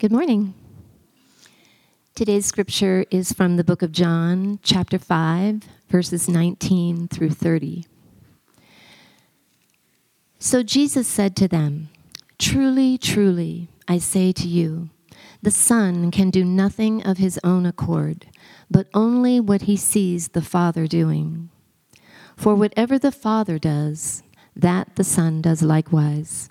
Good morning. Today's scripture is from the book of John, chapter 5, verses 19 through 30. So Jesus said to them, Truly, truly, I say to you, the Son can do nothing of his own accord, but only what he sees the Father doing. For whatever the Father does, that the Son does likewise.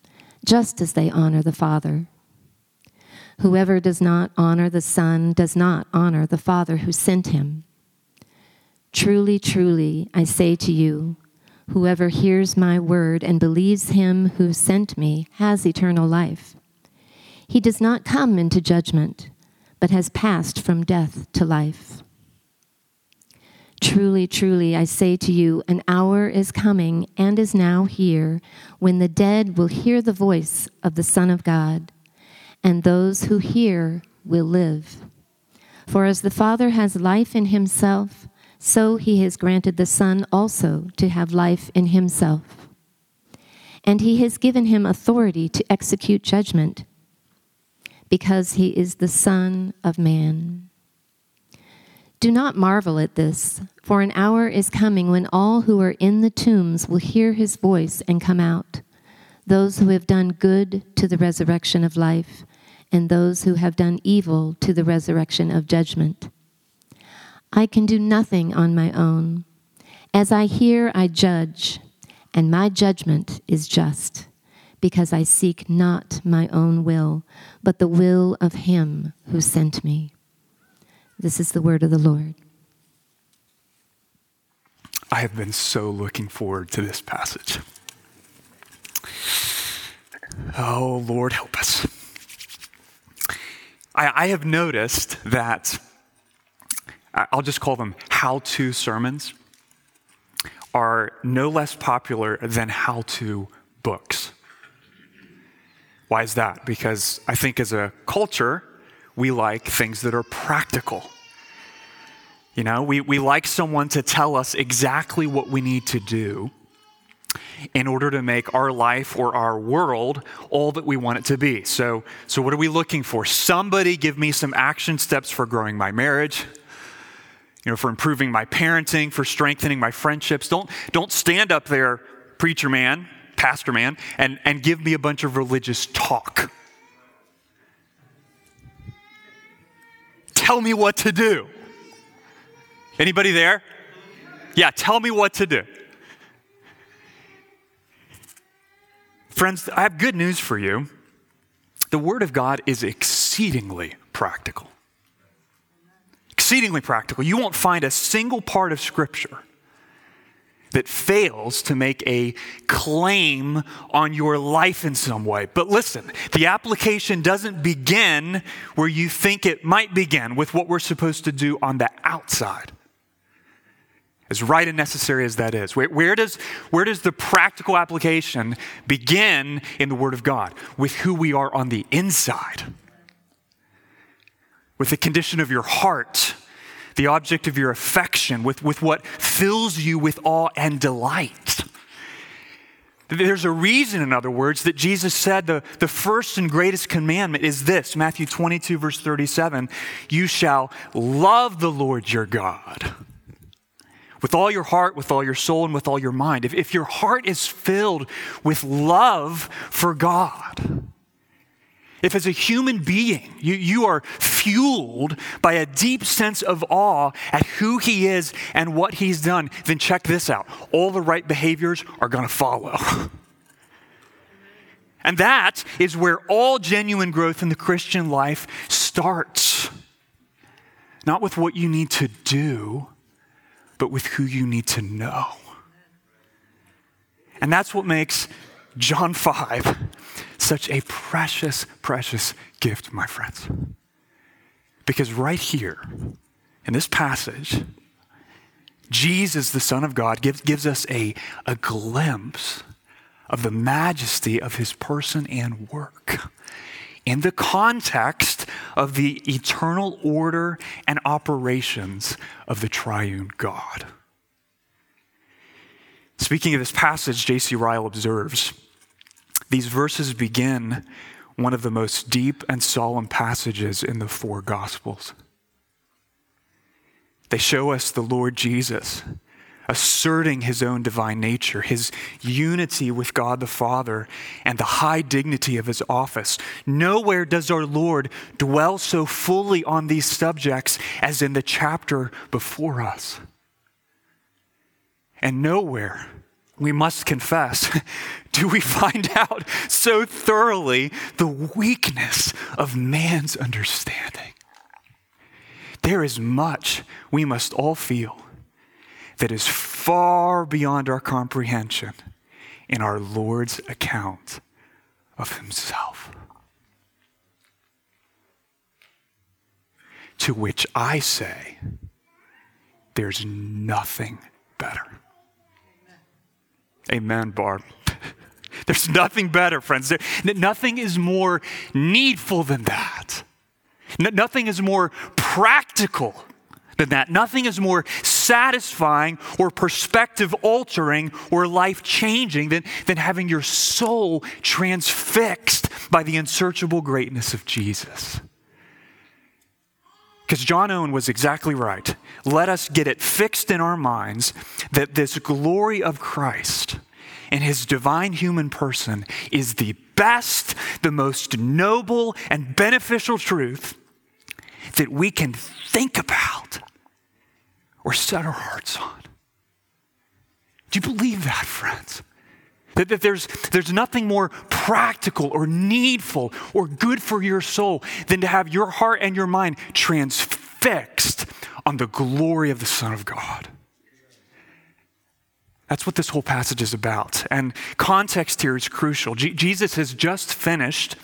just as they honor the Father. Whoever does not honor the Son does not honor the Father who sent him. Truly, truly, I say to you, whoever hears my word and believes him who sent me has eternal life. He does not come into judgment, but has passed from death to life. Truly, truly, I say to you, an hour is coming and is now here when the dead will hear the voice of the Son of God, and those who hear will live. For as the Father has life in himself, so he has granted the Son also to have life in himself. And he has given him authority to execute judgment, because he is the Son of Man. Do not marvel at this, for an hour is coming when all who are in the tombs will hear his voice and come out, those who have done good to the resurrection of life, and those who have done evil to the resurrection of judgment. I can do nothing on my own. As I hear, I judge, and my judgment is just, because I seek not my own will, but the will of him who sent me. This is the word of the Lord. I have been so looking forward to this passage. Oh, Lord, help us. I, I have noticed that, I'll just call them how to sermons, are no less popular than how to books. Why is that? Because I think as a culture, we like things that are practical. You know, we, we like someone to tell us exactly what we need to do in order to make our life or our world all that we want it to be. So, so what are we looking for? Somebody give me some action steps for growing my marriage, you know, for improving my parenting, for strengthening my friendships. Don't, don't stand up there, preacher man, pastor man, and, and give me a bunch of religious talk. Tell me what to do. Anybody there? Yeah, tell me what to do. Friends, I have good news for you. The Word of God is exceedingly practical. Exceedingly practical. You won't find a single part of Scripture that fails to make a claim on your life in some way. But listen, the application doesn't begin where you think it might begin with what we're supposed to do on the outside. As right and necessary as that is, where, where, does, where does the practical application begin in the Word of God? With who we are on the inside, with the condition of your heart the object of your affection, with, with what fills you with awe and delight. There's a reason, in other words, that Jesus said the, the first and greatest commandment is this Matthew 22, verse 37 You shall love the Lord your God with all your heart, with all your soul, and with all your mind. If, if your heart is filled with love for God, if, as a human being, you, you are fueled by a deep sense of awe at who He is and what He's done, then check this out. All the right behaviors are going to follow. and that is where all genuine growth in the Christian life starts. Not with what you need to do, but with who you need to know. And that's what makes John 5 such a precious, precious gift, my friends. Because right here, in this passage, Jesus, the Son of God, gives, gives us a, a glimpse of the majesty of his person and work in the context of the eternal order and operations of the triune God. Speaking of this passage, J.C. Ryle observes these verses begin one of the most deep and solemn passages in the four Gospels. They show us the Lord Jesus asserting his own divine nature, his unity with God the Father, and the high dignity of his office. Nowhere does our Lord dwell so fully on these subjects as in the chapter before us. And nowhere, we must confess, do we find out so thoroughly the weakness of man's understanding. There is much we must all feel that is far beyond our comprehension in our Lord's account of himself. To which I say, there's nothing better. Amen, Barb. There's nothing better, friends. There, nothing is more needful than that. nothing is more practical than that. Nothing is more satisfying or perspective altering or life changing than, than having your soul transfixed by the unsearchable greatness of Jesus. Because John Owen was exactly right. Let us get it fixed in our minds that this glory of Christ and his divine human person is the best, the most noble, and beneficial truth that we can think about or set our hearts on. Do you believe that, friends? That, that there's, there's nothing more practical or needful or good for your soul than to have your heart and your mind transfixed on the glory of the Son of God. That's what this whole passage is about. And context here is crucial. G- Jesus has just finished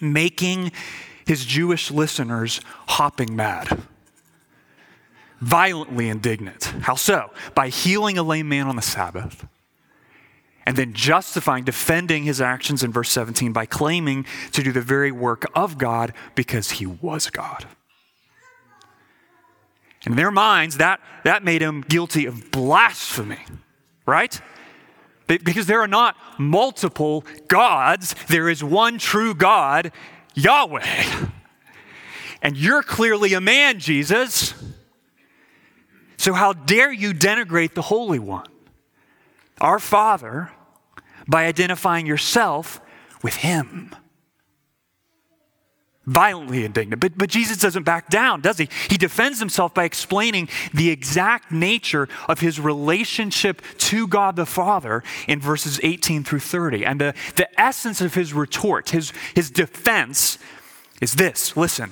making his Jewish listeners hopping mad violently indignant. How so? By healing a lame man on the Sabbath. And then justifying, defending his actions in verse 17 by claiming to do the very work of God because he was God. In their minds, that, that made him guilty of blasphemy, right? Because there are not multiple gods, there is one true God, Yahweh. And you're clearly a man, Jesus. So, how dare you denigrate the Holy One, our Father, by identifying yourself with Him? Violently indignant. But, but Jesus doesn't back down, does he? He defends himself by explaining the exact nature of his relationship to God the Father in verses 18 through 30. And the, the essence of his retort, his, his defense, is this listen,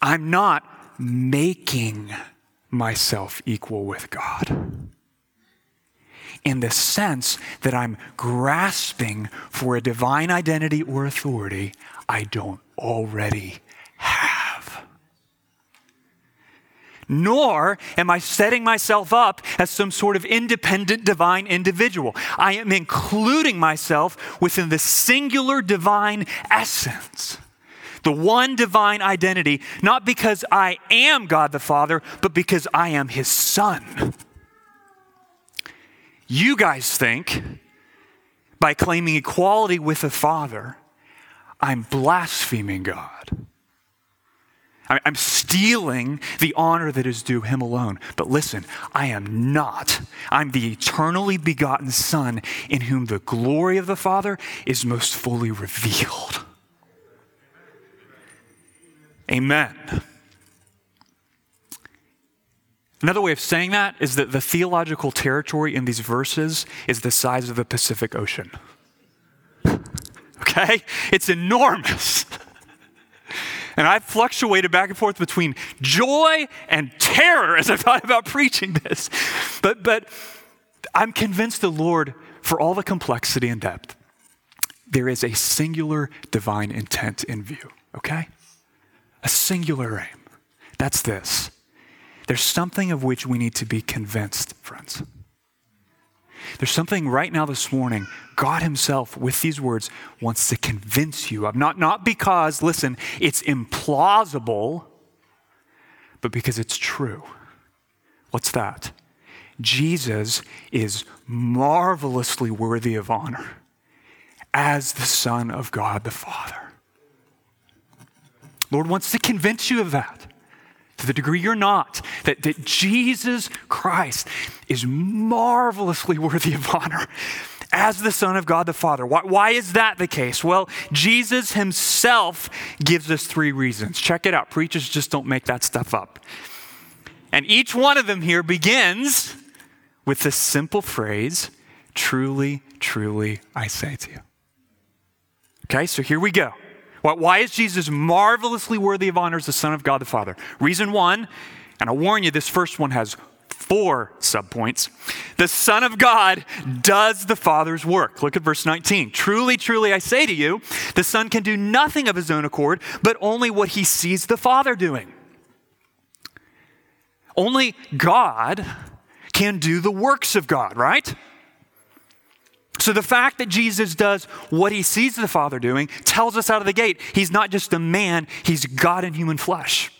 I'm not making myself equal with God. In the sense that I'm grasping for a divine identity or authority I don't already have. Nor am I setting myself up as some sort of independent divine individual. I am including myself within the singular divine essence the one divine identity, not because I am God the Father, but because I am his son. You guys think by claiming equality with the Father, I'm blaspheming God. I'm stealing the honor that is due him alone. But listen, I am not. I'm the eternally begotten Son in whom the glory of the Father is most fully revealed. Amen. Another way of saying that is that the theological territory in these verses is the size of the Pacific Ocean. okay? It's enormous. And I've fluctuated back and forth between joy and terror as I thought about preaching this. But, but I'm convinced the Lord, for all the complexity and depth, there is a singular divine intent in view, okay? a singular aim. That's this. There's something of which we need to be convinced, friends. There's something right now this morning, God Himself, with these words, wants to convince you of. Not, not because, listen, it's implausible, but because it's true. What's that? Jesus is marvelously worthy of honor as the Son of God the Father. Lord wants to convince you of that to the degree you're not, that, that Jesus Christ is marvelously worthy of honor as the Son of God the Father. Why, why, is that the case? Well, Jesus himself gives us three reasons. Check it out. Preachers just don't make that stuff up. And each one of them here begins with this simple phrase Truly, truly, I say to you. Okay, so here we go. Why is Jesus marvelously worthy of honor as the Son of God the Father? Reason one, and I warn you, this first one has four subpoints. The Son of God does the Father's work. Look at verse 19. Truly, truly, I say to you, the Son can do nothing of his own accord, but only what he sees the Father doing. Only God can do the works of God, right? So the fact that Jesus does what he sees the Father doing tells us out of the gate he's not just a man, he's God in human flesh.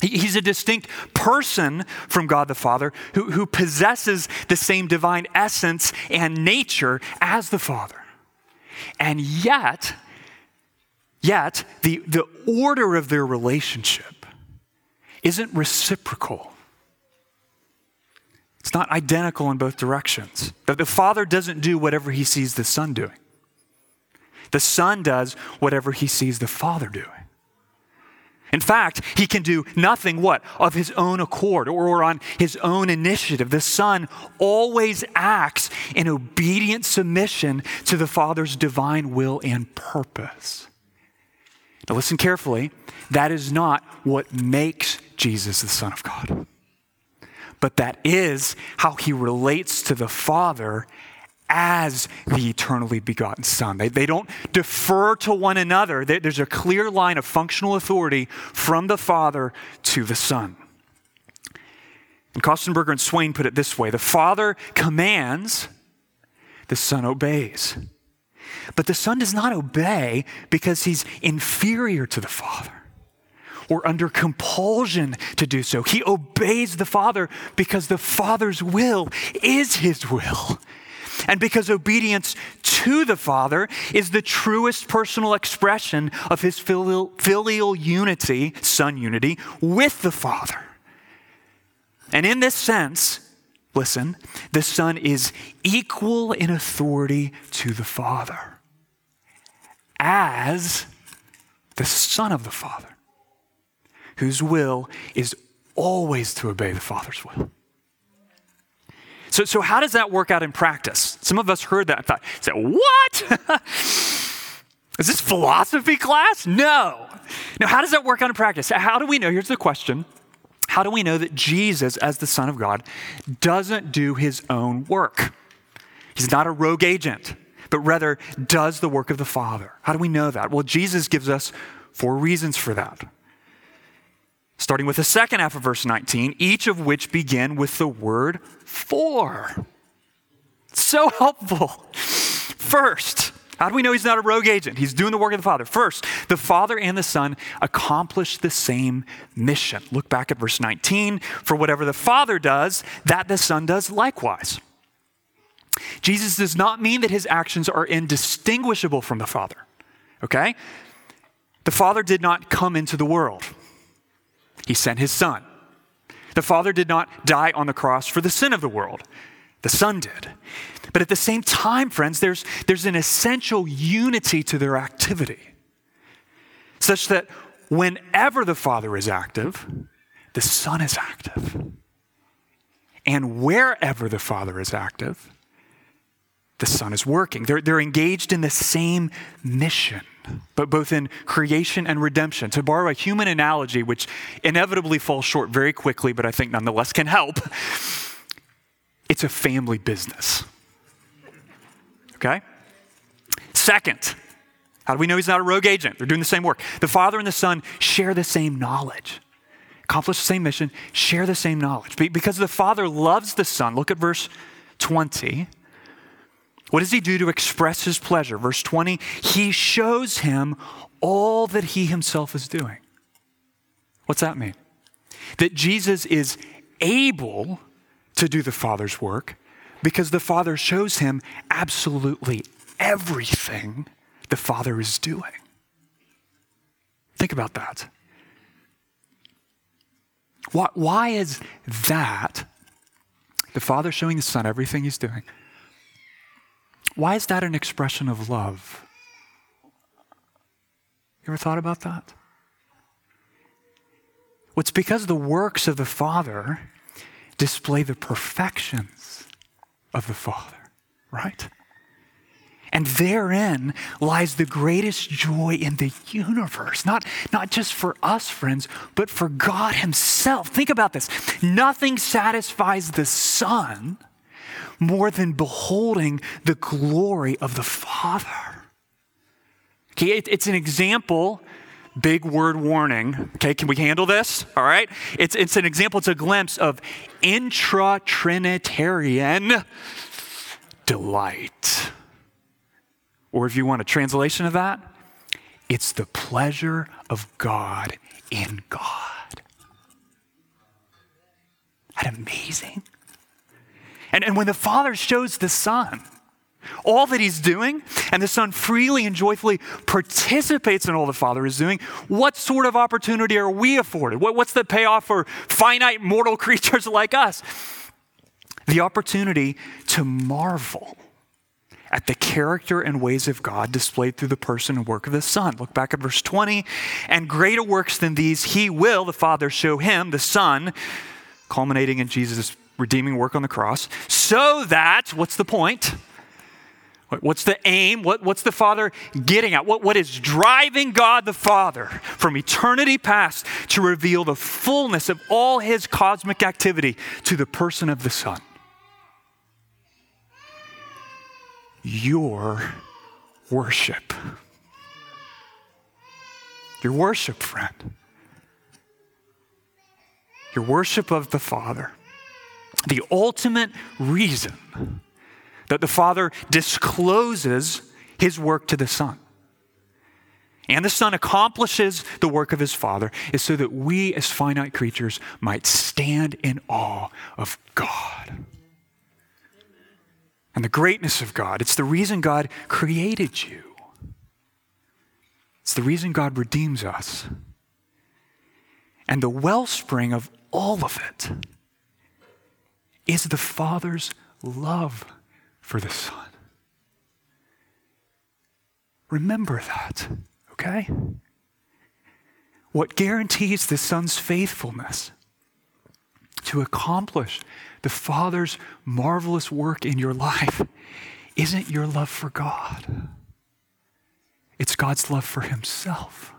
He's a distinct person from God the Father who, who possesses the same divine essence and nature as the Father. And yet, yet, the, the order of their relationship isn't reciprocal. It's not identical in both directions. That the Father doesn't do whatever he sees the Son doing. The Son does whatever he sees the Father doing. In fact, he can do nothing what? Of his own accord or on his own initiative. The Son always acts in obedient submission to the Father's divine will and purpose. Now, listen carefully. That is not what makes Jesus the Son of God but that is how he relates to the Father as the eternally begotten Son. They, they don't defer to one another. There's a clear line of functional authority from the Father to the Son. And Kostenberger and Swain put it this way the Father commands, the Son obeys. But the Son does not obey because he's inferior to the Father or under compulsion to do so. He obeys the Father because the Father's will is his will. And because obedience to the Father is the truest personal expression of his filial, filial unity, son unity, with the Father. And in this sense, listen, the Son is equal in authority to the Father as the Son of the Father whose will is always to obey the Father's will. So, so how does that work out in practice? Some of us heard that and thought, said, what? Is this philosophy class? No. Now, how does that work out in practice? How do we know? Here's the question. How do we know that Jesus, as the Son of God, doesn't do his own work? He's not a rogue agent, but rather does the work of the Father. How do we know that? Well, Jesus gives us four reasons for that starting with the second half of verse 19, each of which begin with the word for. So helpful. First, how do we know he's not a rogue agent? He's doing the work of the Father. First, the Father and the Son accomplish the same mission. Look back at verse 19. For whatever the Father does, that the Son does likewise. Jesus does not mean that his actions are indistinguishable from the Father. Okay? The Father did not come into the world. He sent his son. The Father did not die on the cross for the sin of the world, the Son did. But at the same time, friends, there's, there's an essential unity to their activity, such that whenever the Father is active, the Son is active. And wherever the Father is active, the Son is working. They're, they're engaged in the same mission but both in creation and redemption. To borrow a human analogy, which inevitably falls short very quickly, but I think nonetheless can help, it's a family business. Okay? Second, How do we know he's not a rogue agent? They're doing the same work. The Father and the Son share the same knowledge, accomplish the same mission, share the same knowledge. Because the Father loves the Son. Look at verse 20. What does he do to express his pleasure? Verse 20, he shows him all that he himself is doing. What's that mean? That Jesus is able to do the Father's work because the Father shows him absolutely everything the Father is doing. Think about that. Why, is that the Father showing the Son everything he's doing? Why is that an expression of love? You ever thought about that? Well, it's because the works of the Father display the perfections of the Father, right? And therein lies the greatest joy in the universe. Not, not just for us, friends, but for God Himself. Think about this. Nothing satisfies the Son more than beholding the glory of the Father. Okay, it, it's an example big word warning. Okay, can we handle this? All right. It's, it's an example, it's a glimpse of intra Trinitarian delight. Or if you want a translation of that, it's the pleasure of God in God. That amazing? And, and when the Father shows the Son, all that he's doing, and the Son freely and joyfully participates in all the Father is doing, what sort of opportunity are we afforded? What, what's the payoff for finite mortal creatures like us? The opportunity to marvel at the character and ways of God displayed through the person and work of the Son. Look back at verse 20. And greater works than these he will, the Father, show him, the Son, culminating in Jesus' redeeming work on the cross, so that, what's the point? What's the aim? What, what's the Father getting at? What, what is driving God the Father from eternity past to reveal the fullness of all his cosmic activity to the person of the Son? Your worship. Your worship, friend. Your worship of the Father. The ultimate reason that the Father discloses his work to the Son. And the Son accomplishes the work of his Father is so that we, as finite creatures, might stand in awe of God and the greatness of God. It's the reason God created you, it's the reason God redeems us. And the wellspring of all of it is the Father's love for the Son. Remember that, okay? What guarantees the Son's faithfulness to accomplish the Father's marvelous work in your life isn't your love for God, it's God's love for Himself.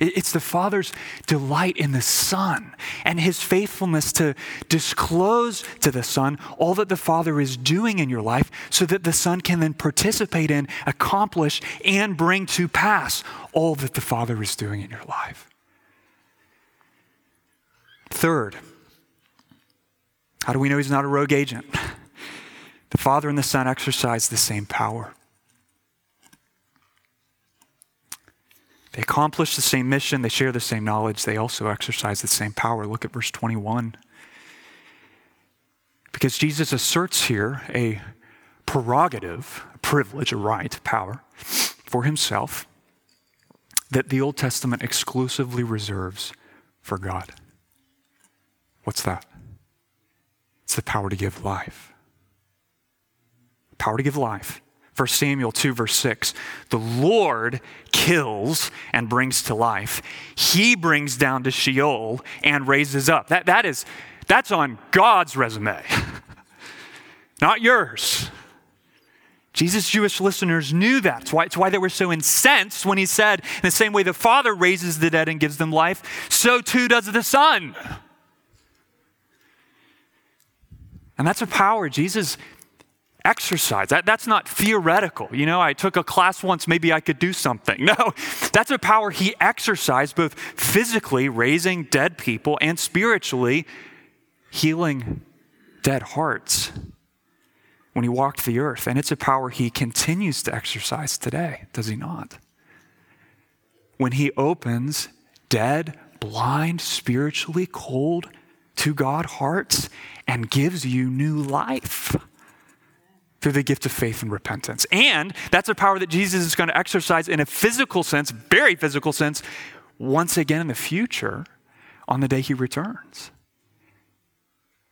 It's the Father's delight in the Son and His faithfulness to disclose to the Son all that the Father is doing in your life so that the Son can then participate in, accomplish, and bring to pass all that the Father is doing in your life. Third, how do we know He's not a rogue agent? The Father and the Son exercise the same power. They accomplish the same mission, they share the same knowledge, they also exercise the same power. Look at verse 21. Because Jesus asserts here a prerogative, a privilege, a right, power for himself that the Old Testament exclusively reserves for God. What's that? It's the power to give life. Power to give life. 1 Samuel 2, verse 6. The Lord kills and brings to life. He brings down to Sheol and raises up. That, that is, that's on God's resume, not yours. Jesus' Jewish listeners knew that. It's why, it's why they were so incensed when he said, in the same way the Father raises the dead and gives them life, so too does the Son. And that's a power Jesus exercise. That, that's not theoretical. You know, I took a class once, maybe I could do something. No, that's a power he exercised both physically, raising dead people, and spiritually, healing dead hearts when he walked the earth. And it's a power he continues to exercise today, does he not? When he opens dead, blind, spiritually cold to God hearts and gives you new life through the gift of faith and repentance. And that's a power that Jesus is going to exercise in a physical sense, very physical sense, once again in the future on the day he returns.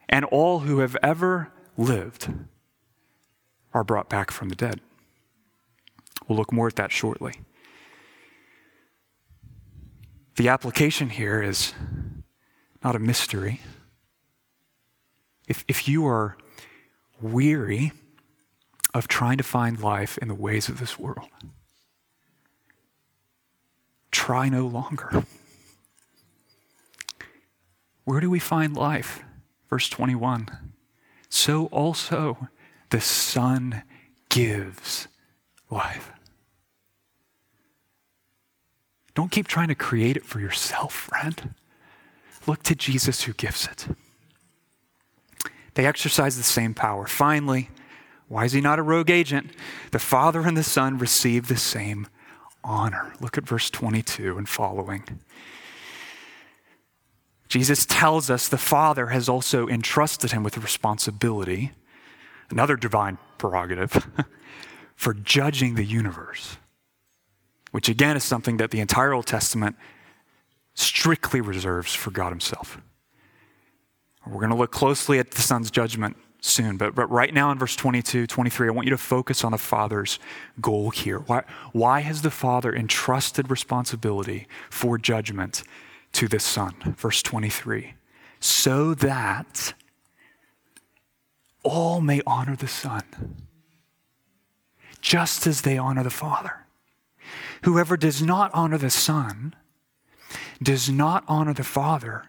And all who have ever lived are brought back from the dead. We'll look more at that shortly. The application here is not a mystery. If, if you are weary of trying to find life in the ways of this world, try no longer. Where do we find life? Verse 21 So also the Son gives life. Don't keep trying to create it for yourself, friend. Look to Jesus who gives it. They exercise the same power. Finally, why is he not a rogue agent? The Father and the Son receive the same honor. Look at verse 22 and following. Jesus tells us the Father has also entrusted him with responsibility, another divine prerogative, for judging the universe, which again is something that the entire Old Testament strictly reserves for God Himself. We're going to look closely at the Son's judgment soon, but, but right now in verse 22, 23, I want you to focus on the Father's goal here. Why, why has the Father entrusted responsibility for judgment to the Son? Verse 23 so that all may honor the Son, just as they honor the Father. Whoever does not honor the Son does not honor the Father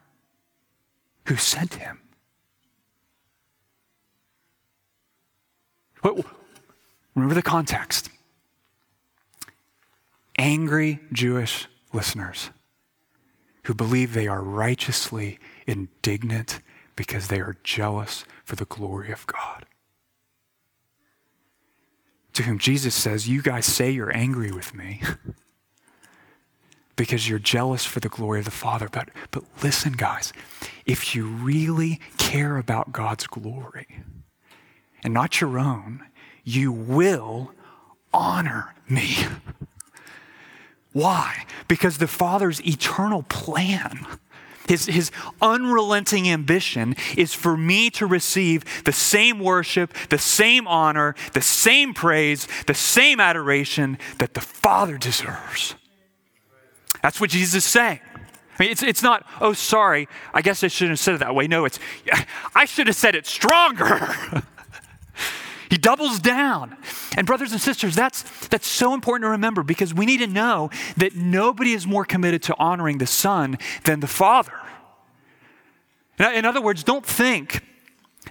who sent him. Remember the context. Angry Jewish listeners who believe they are righteously indignant because they are jealous for the glory of God. To whom Jesus says, You guys say you're angry with me. because you're jealous for the glory of the Father. But, but listen, guys, if you really care about God's glory and not your own, you will honor me. Why? Because the Father's eternal plan. His, his unrelenting ambition is for me to receive the same worship, the same honor, the same praise, the same adoration that the Father deserves. That's what Jesus is saying. I mean, it's, it's not, oh, sorry, I guess I shouldn't have said it that way. No, it's, I should have said it stronger. he doubles down. And, brothers and sisters, that's, that's so important to remember because we need to know that nobody is more committed to honoring the Son than the Father. In other words, don't think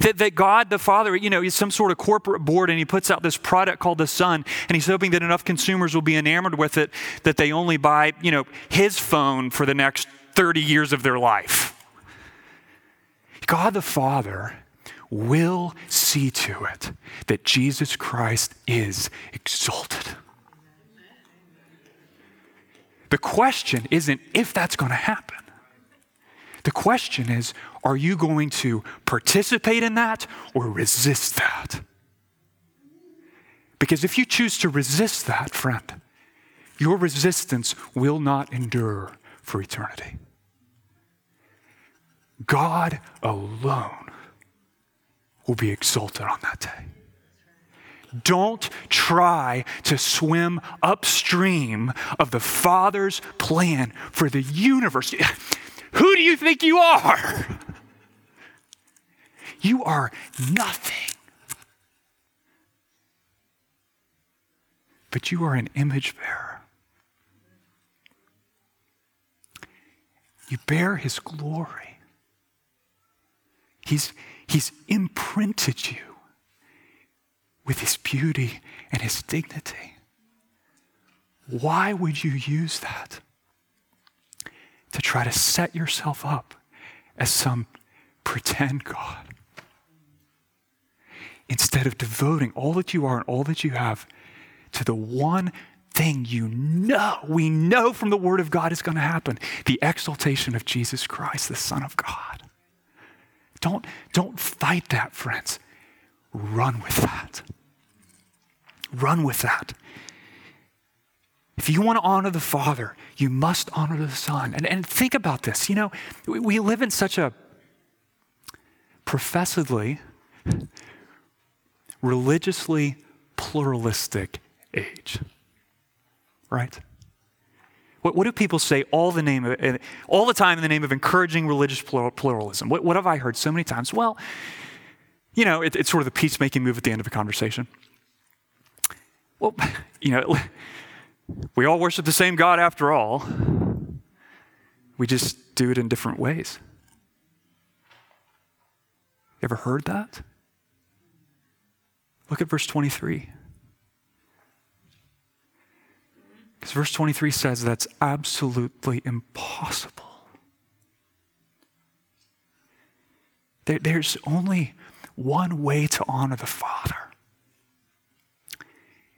that, that God the Father, you know, is some sort of corporate board and he puts out this product called the Son and he's hoping that enough consumers will be enamored with it that they only buy, you know, his phone for the next 30 years of their life. God the Father will see to it that Jesus Christ is exalted. The question isn't if that's going to happen. The question is are you going to participate in that or resist that? Because if you choose to resist that, friend, your resistance will not endure for eternity. God alone will be exalted on that day. Don't try to swim upstream of the Father's plan for the universe. Who do you think you are? You are nothing. But you are an image bearer. You bear his glory. He's, he's imprinted you with his beauty and his dignity. Why would you use that? To try to set yourself up as some pretend God. Instead of devoting all that you are and all that you have to the one thing you know, we know from the Word of God is going to happen the exaltation of Jesus Christ, the Son of God. Don't, don't fight that, friends. Run with that. Run with that. If you want to honor the Father, you must honor the Son. And, and think about this. You know, we, we live in such a professedly, religiously pluralistic age right? What, what do people say all the name of, all the time in the name of encouraging religious pluralism? What, what have I heard so many times? Well, you know, it, it's sort of the peacemaking move at the end of a conversation. Well, you know, we all worship the same God after all. We just do it in different ways. You ever heard that? Look at verse 23. Because verse 23 says that's absolutely impossible. There, there's only one way to honor the Father.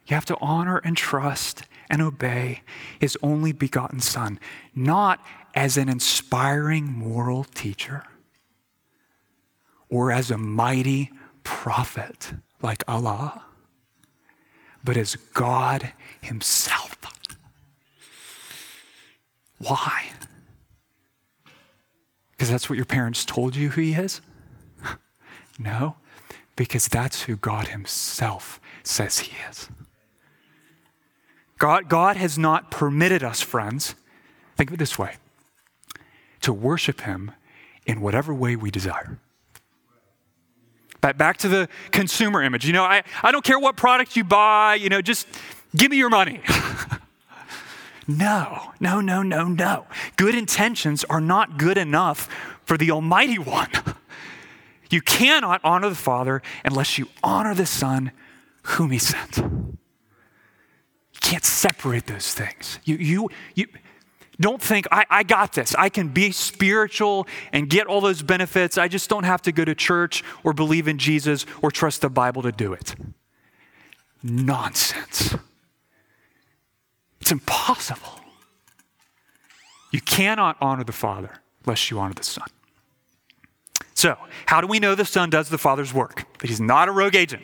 You have to honor and trust and obey his only begotten Son, not as an inspiring moral teacher or as a mighty prophet like Allah, but as God himself. Why? Because that's what your parents told you who he is? no, because that's who God himself says he is. God, God has not permitted us, friends, think of it this way, to worship him in whatever way we desire. Back, to the consumer image. You know, I, I don't care what product you buy, you know, just give me your money. No, no, no, no, no. Good intentions are not good enough for the Almighty One. You cannot honor the Father unless you honor the Son whom He sent. You can't separate those things. You, you, you don't think, I, I got this. I can be spiritual and get all those benefits. I just don't have to go to church or believe in Jesus or trust the Bible to do it. Nonsense. It's impossible. You cannot honor the Father unless you honor the Son. So, how do we know the Son does the Father's work? That he's not a rogue agent.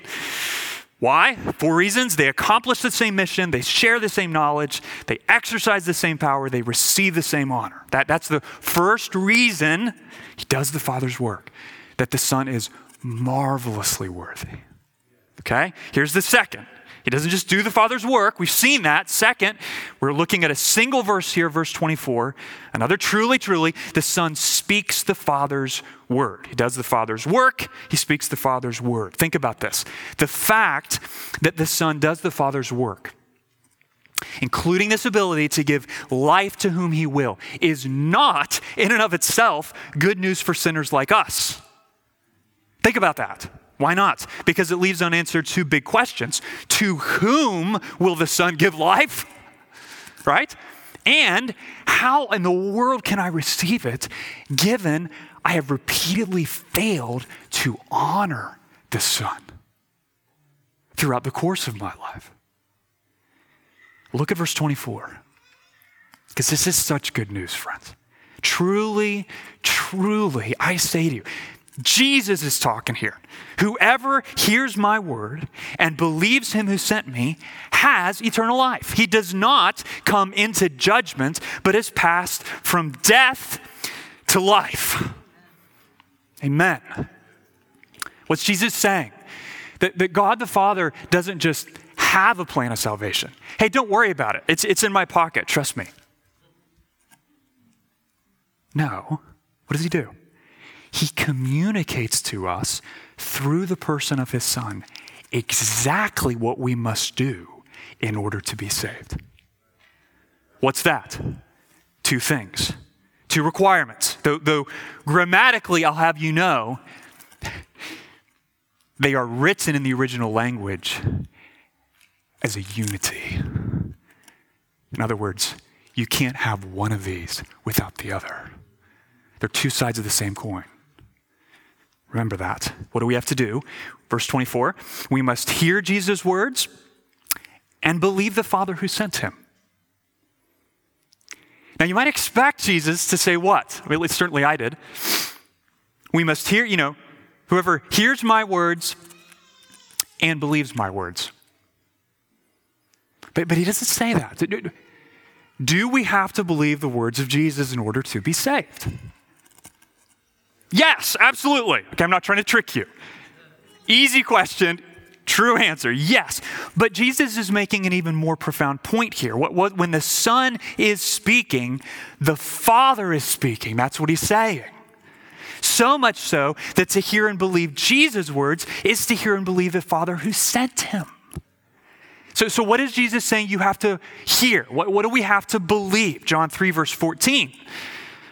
Why? Four reasons. They accomplish the same mission, they share the same knowledge, they exercise the same power, they receive the same honor. That, that's the first reason he does the Father's work, that the Son is marvelously worthy. Okay? Here's the second he doesn't just do the Father's work. We've seen that. Second, we're looking at a single verse here, verse 24. Another truly, truly, the Son speaks the Father's word. He does the Father's work, he speaks the Father's word. Think about this. The fact that the Son does the Father's work, including this ability to give life to whom he will, is not in and of itself good news for sinners like us. Think about that. Why not? Because it leaves unanswered two big questions. To whom will the Son give life? Right? And how in the world can I receive it given I have repeatedly failed to honor the Son throughout the course of my life? Look at verse 24, because this is such good news, friends. Truly, truly, I say to you, Jesus is talking here. Whoever hears my word and believes him who sent me has eternal life. He does not come into judgment, but is passed from death to life. Amen. What's Jesus saying? That, that God the Father doesn't just have a plan of salvation. Hey, don't worry about it. It's, it's in my pocket. Trust me. No. What does he do? He communicates to us through the person of his son exactly what we must do in order to be saved. What's that? Two things, two requirements. Though, though grammatically, I'll have you know, they are written in the original language as a unity. In other words, you can't have one of these without the other. They're two sides of the same coin. Remember that. What do we have to do? Verse 24 we must hear Jesus' words and believe the Father who sent him. Now, you might expect Jesus to say what? I mean, certainly I did. We must hear, you know, whoever hears my words and believes my words. But, but he doesn't say that. Do we have to believe the words of Jesus in order to be saved? Yes, absolutely. Okay, I'm not trying to trick you. Easy question, true answer. Yes. But Jesus is making an even more profound point here. What, what, when the Son is speaking, the Father is speaking. That's what he's saying. So much so that to hear and believe Jesus' words is to hear and believe the Father who sent him. So, so what is Jesus saying you have to hear? What, what do we have to believe? John 3, verse 14.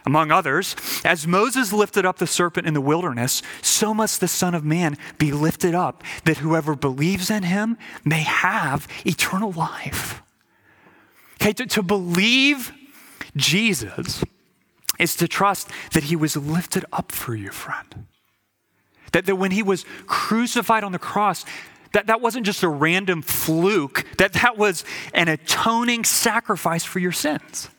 Among others, as Moses lifted up the serpent in the wilderness, so must the Son of Man be lifted up, that whoever believes in him may have eternal life. Okay, to, to believe Jesus is to trust that he was lifted up for you, friend. That, that when he was crucified on the cross, that that wasn't just a random fluke, that that was an atoning sacrifice for your sins.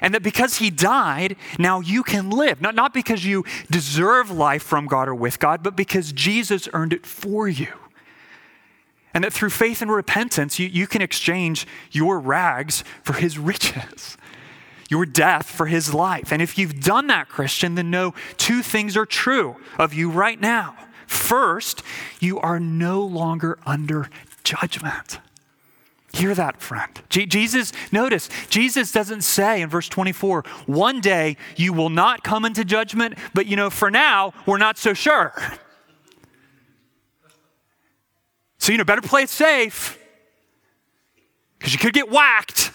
And that because he died, now you can live. Not, not because you deserve life from God or with God, but because Jesus earned it for you. And that through faith and repentance, you, you can exchange your rags for his riches, your death for his life. And if you've done that, Christian, then know two things are true of you right now. First, you are no longer under judgment. Hear that, friend. Jesus, notice, Jesus doesn't say in verse 24, one day you will not come into judgment, but you know, for now, we're not so sure. So, you know, better play it safe because you could get whacked.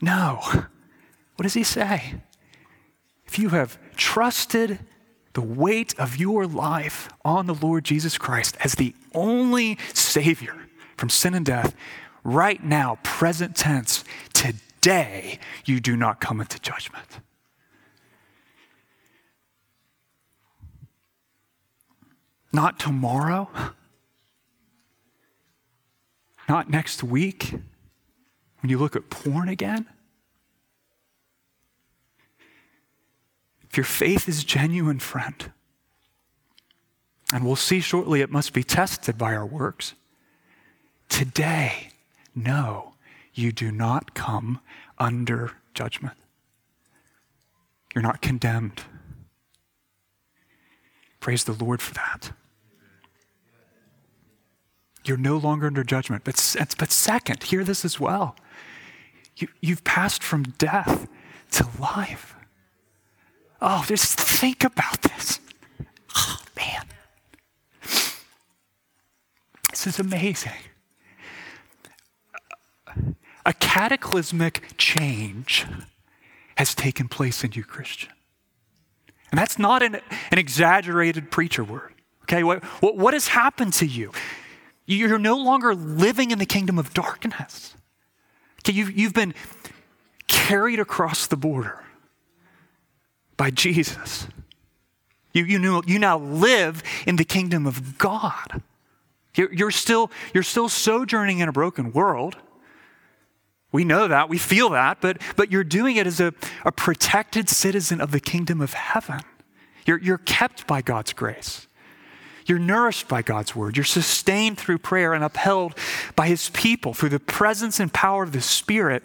No. What does he say? If you have trusted the weight of your life on the Lord Jesus Christ as the only Savior from sin and death, right now, present tense, today, you do not come into judgment. Not tomorrow, not next week, when you look at porn again. If your faith is genuine, friend, and we'll see shortly it must be tested by our works. Today, no, you do not come under judgment. You're not condemned. Praise the Lord for that. You're no longer under judgment. But, but second, hear this as well. You, you've passed from death to life. Oh, just think about this. Oh, man. This is amazing. A cataclysmic change has taken place in you, Christian. And that's not an, an exaggerated preacher word. Okay, what, what, what has happened to you? You're no longer living in the kingdom of darkness. Okay, you've, you've been carried across the border by Jesus. You, you, knew, you now live in the kingdom of God. You're, you're, still, you're still sojourning in a broken world. We know that, we feel that, but, but you're doing it as a, a protected citizen of the kingdom of heaven. You're, you're kept by God's grace. You're nourished by God's word. You're sustained through prayer and upheld by his people through the presence and power of the Spirit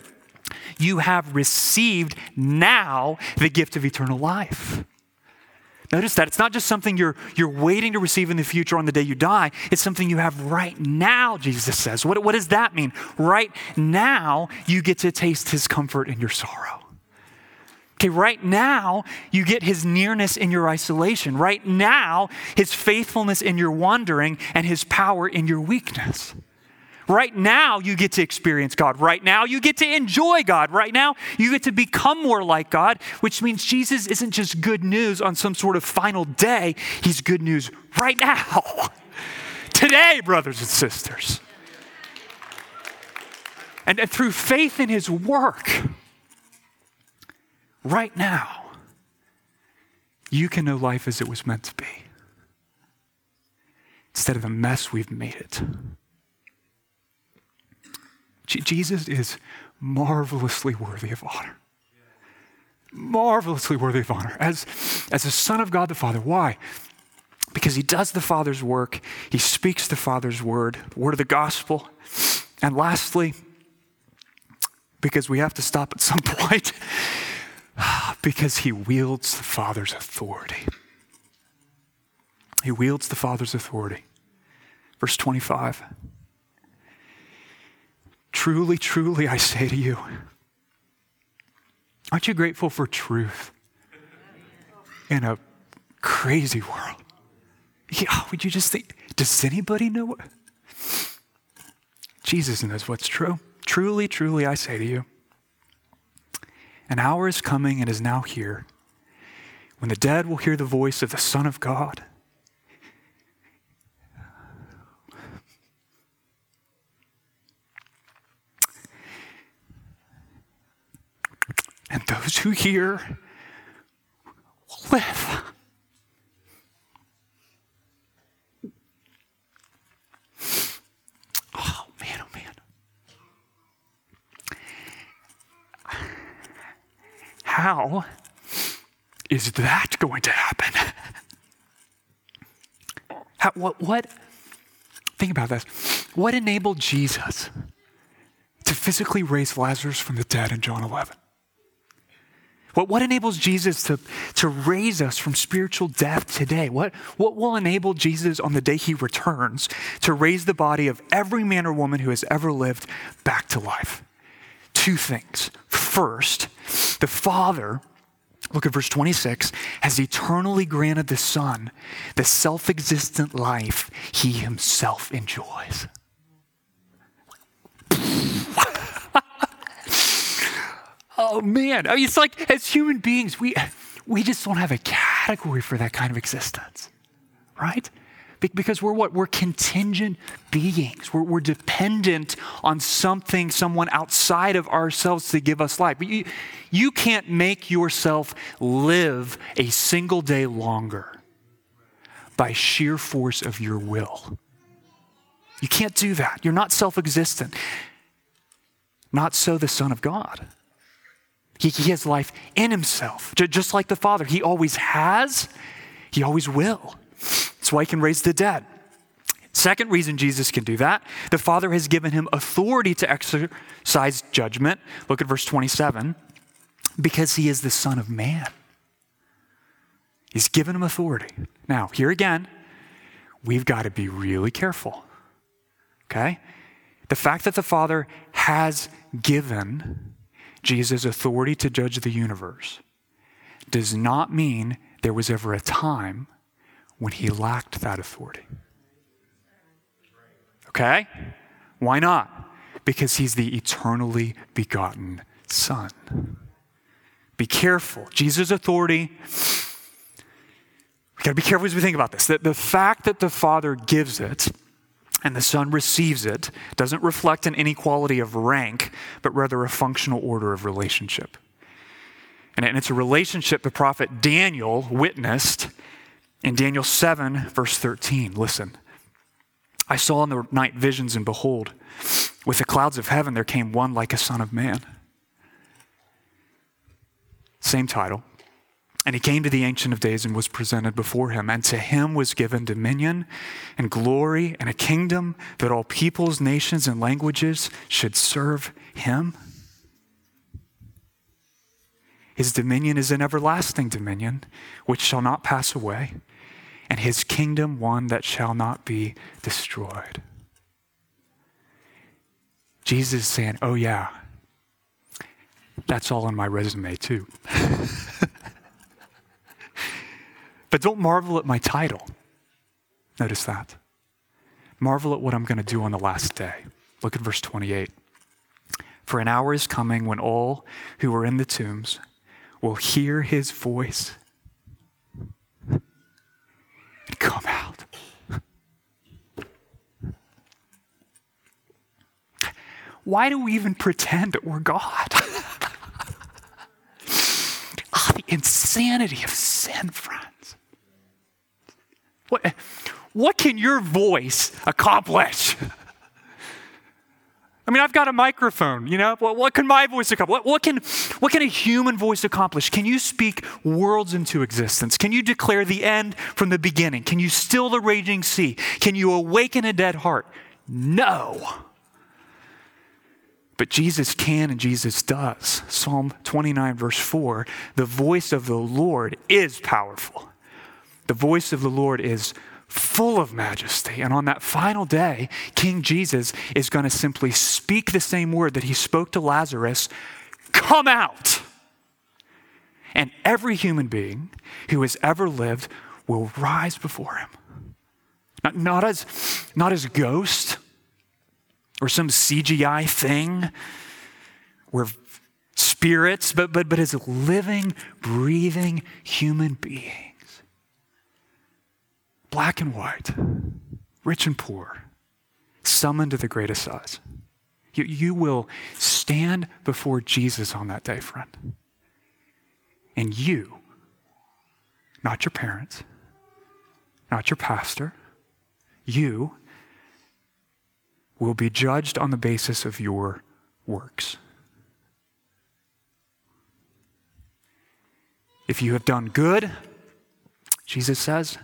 you have received now the gift of eternal life. Notice that it's not just something you're, you're waiting to receive in the future on the day you die. It's something you have right now, Jesus says. What, what does that mean? Right now, you get to taste his comfort in your sorrow. Okay, right now, you get his nearness in your isolation. Right now, his faithfulness in your wandering and his power in your weakness. Right now, you get to experience God. Right now, you get to enjoy God. Right now, you get to become more like God, which means Jesus isn't just good news on some sort of final day. He's good news right now. Today, brothers and sisters. And, and through faith in his work, right now, you can know life as it was meant to be instead of the mess we've made it. Jesus is marvelously worthy of honor. Marvelously worthy of honor as, as the Son of God the Father. Why? Because he does the Father's work, he speaks the Father's word, the word of the gospel. And lastly, because we have to stop at some point, because he wields the Father's authority. He wields the Father's authority. Verse 25. Truly, truly, I say to you, aren't you grateful for truth in a crazy world? Yeah, would you just think, does anybody know what? Jesus knows what's true. Truly, truly, I say to you, an hour is coming and is now here when the dead will hear the voice of the Son of God and those who hear will live. Oh, man, oh, man. How is that going to happen? How, what, what, think about this. What enabled Jesus to physically raise Lazarus from the dead in John 11? What, what enables Jesus to, to raise us from spiritual death today? What, what will enable Jesus on the day he returns to raise the body of every man or woman who has ever lived back to life? Two things. First, the Father, look at verse 26, has eternally granted the Son the self existent life he himself enjoys. Oh man, I mean, it's like as human beings, we we just don't have a category for that kind of existence, right? Because we're what? We're contingent beings. We're, we're dependent on something, someone outside of ourselves to give us life. But you, you can't make yourself live a single day longer by sheer force of your will. You can't do that. You're not self existent. Not so the Son of God. He, he has life in himself, just like the Father. He always has, he always will. That's why he can raise the dead. Second reason Jesus can do that the Father has given him authority to exercise judgment. Look at verse 27 because he is the Son of Man. He's given him authority. Now, here again, we've got to be really careful. Okay? The fact that the Father has given Jesus' authority to judge the universe does not mean there was ever a time when he lacked that authority. Okay? Why not? Because he's the eternally begotten Son. Be careful. Jesus' authority, we gotta be careful as we think about this. That the fact that the Father gives it and the Son receives it doesn't reflect an inequality of rank, but rather a functional order of relationship. And it's a relationship the prophet Daniel witnessed in Daniel 7, verse 13. Listen. I saw in the night visions, and behold, with the clouds of heaven there came one like a son of man. Same title. And he came to the Ancient of Days and was presented before him. And to him was given dominion and glory and a kingdom that all peoples, nations, and languages should serve him. His dominion is an everlasting dominion which shall not pass away, and his kingdom one that shall not be destroyed. Jesus is saying, Oh, yeah, that's all on my resume, too. But don't marvel at my title. Notice that. Marvel at what I'm going to do on the last day. Look at verse 28. For an hour is coming when all who are in the tombs will hear his voice and come out. Why do we even pretend that we're God? ah, the insanity of sin, friends. What, what can your voice accomplish? I mean, I've got a microphone, you know? What, what can my voice accomplish? What, what, can, what can a human voice accomplish? Can you speak worlds into existence? Can you declare the end from the beginning? Can you still the raging sea? Can you awaken a dead heart? No. But Jesus can and Jesus does. Psalm 29, verse 4 the voice of the Lord is powerful. The voice of the Lord is full of majesty. And on that final day, King Jesus is going to simply speak the same word that he spoke to Lazarus come out. And every human being who has ever lived will rise before him. Not, not as, not as ghost or some CGI thing where spirits, but, but, but as living, breathing human beings black and white, rich and poor, summoned to the great assize. You, you will stand before Jesus on that day, friend. And you, not your parents, not your pastor, you will be judged on the basis of your works. If you have done good, Jesus says,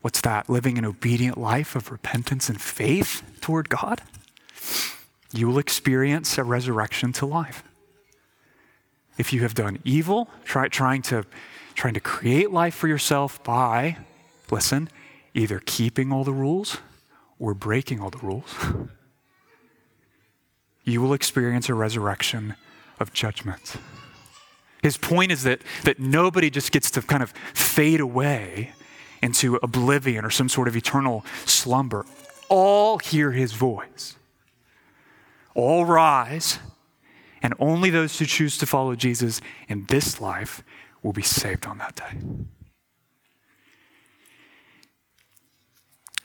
What's that? Living an obedient life of repentance and faith toward God? You will experience a resurrection to life. If you have done evil, try, trying, to, trying to create life for yourself by, listen, either keeping all the rules or breaking all the rules, you will experience a resurrection of judgment. His point is that, that nobody just gets to kind of fade away into oblivion or some sort of eternal slumber. All hear his voice. All rise, and only those who choose to follow Jesus in this life will be saved on that day.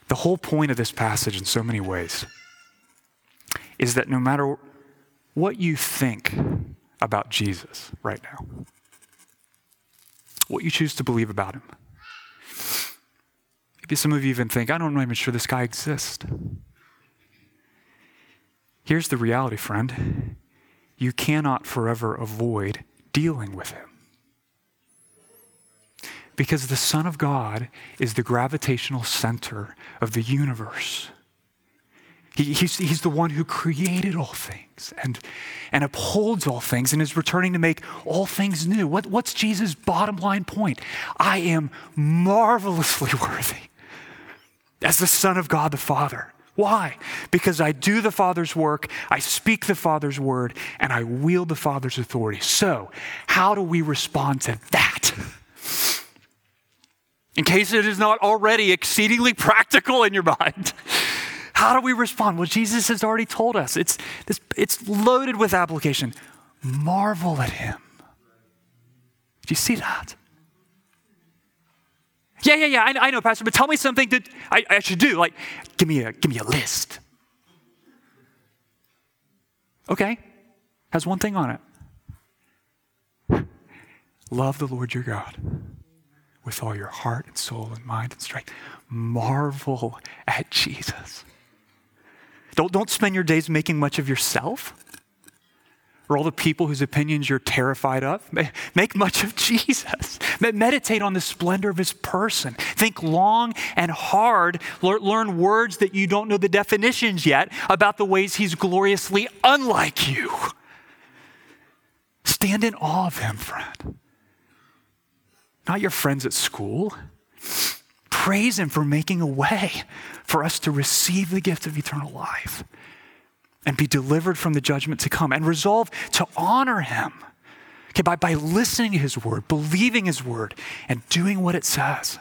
The whole point of this passage, in so many ways, is that no matter what you think about Jesus right now, what you choose to believe about him, Maybe some of you even think, I don't know, I'm even sure this guy exists. Here's the reality, friend you cannot forever avoid dealing with him. Because the Son of God is the gravitational center of the universe. He, he's, he's the one who created all things and, and upholds all things and is returning to make all things new. What, what's Jesus' bottom line point? I am marvelously worthy as the Son of God the Father. Why? Because I do the Father's work, I speak the Father's word, and I wield the Father's authority. So, how do we respond to that? In case it is not already exceedingly practical in your mind. How do we respond? Well, Jesus has already told us. It's, it's, it's loaded with application. Marvel at him. Do you see that? Yeah, yeah, yeah, I, I know, Pastor, but tell me something that I, I should do. Like, give me a give me a list. Okay, has one thing on it. Love the Lord your God with all your heart and soul and mind and strength. Marvel at Jesus. Don't, don't spend your days making much of yourself or all the people whose opinions you're terrified of. Make much of Jesus. Meditate on the splendor of his person. Think long and hard. Learn words that you don't know the definitions yet about the ways he's gloriously unlike you. Stand in awe of him, friend. Not your friends at school. Praise him for making a way for us to receive the gift of eternal life and be delivered from the judgment to come and resolve to honor him okay, by, by listening to his word, believing his word, and doing what it says.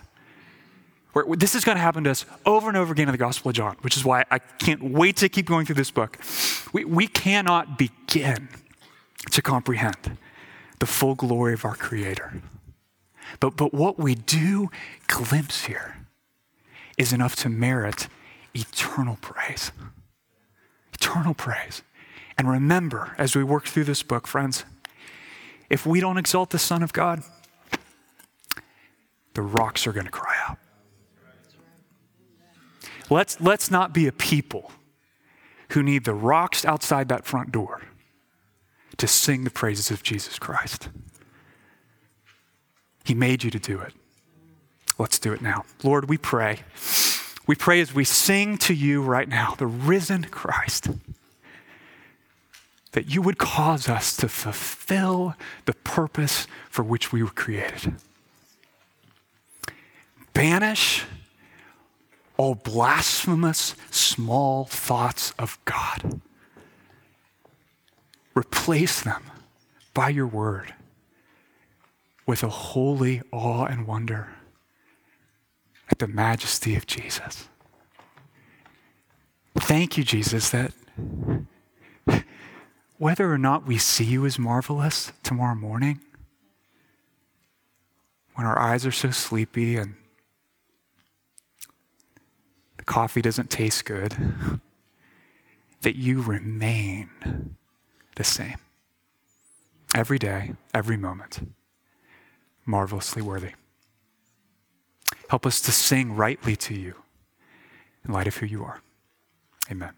Where, this is going to happen to us over and over again in the Gospel of John, which is why I can't wait to keep going through this book. We, we cannot begin to comprehend the full glory of our Creator. But, but what we do glimpse here is enough to merit eternal praise. Eternal praise. And remember, as we work through this book, friends, if we don't exalt the Son of God, the rocks are going to cry out. Let's, let's not be a people who need the rocks outside that front door to sing the praises of Jesus Christ. He made you to do it. Let's do it now. Lord, we pray. We pray as we sing to you right now, the risen Christ, that you would cause us to fulfill the purpose for which we were created. Banish all blasphemous small thoughts of God. Replace them by your word with a holy awe and wonder at the majesty of Jesus. Thank you, Jesus, that whether or not we see you as marvelous tomorrow morning, when our eyes are so sleepy and the coffee doesn't taste good, that you remain the same. Every day, every moment, marvelously worthy. Help us to sing rightly to you in light of who you are. Amen.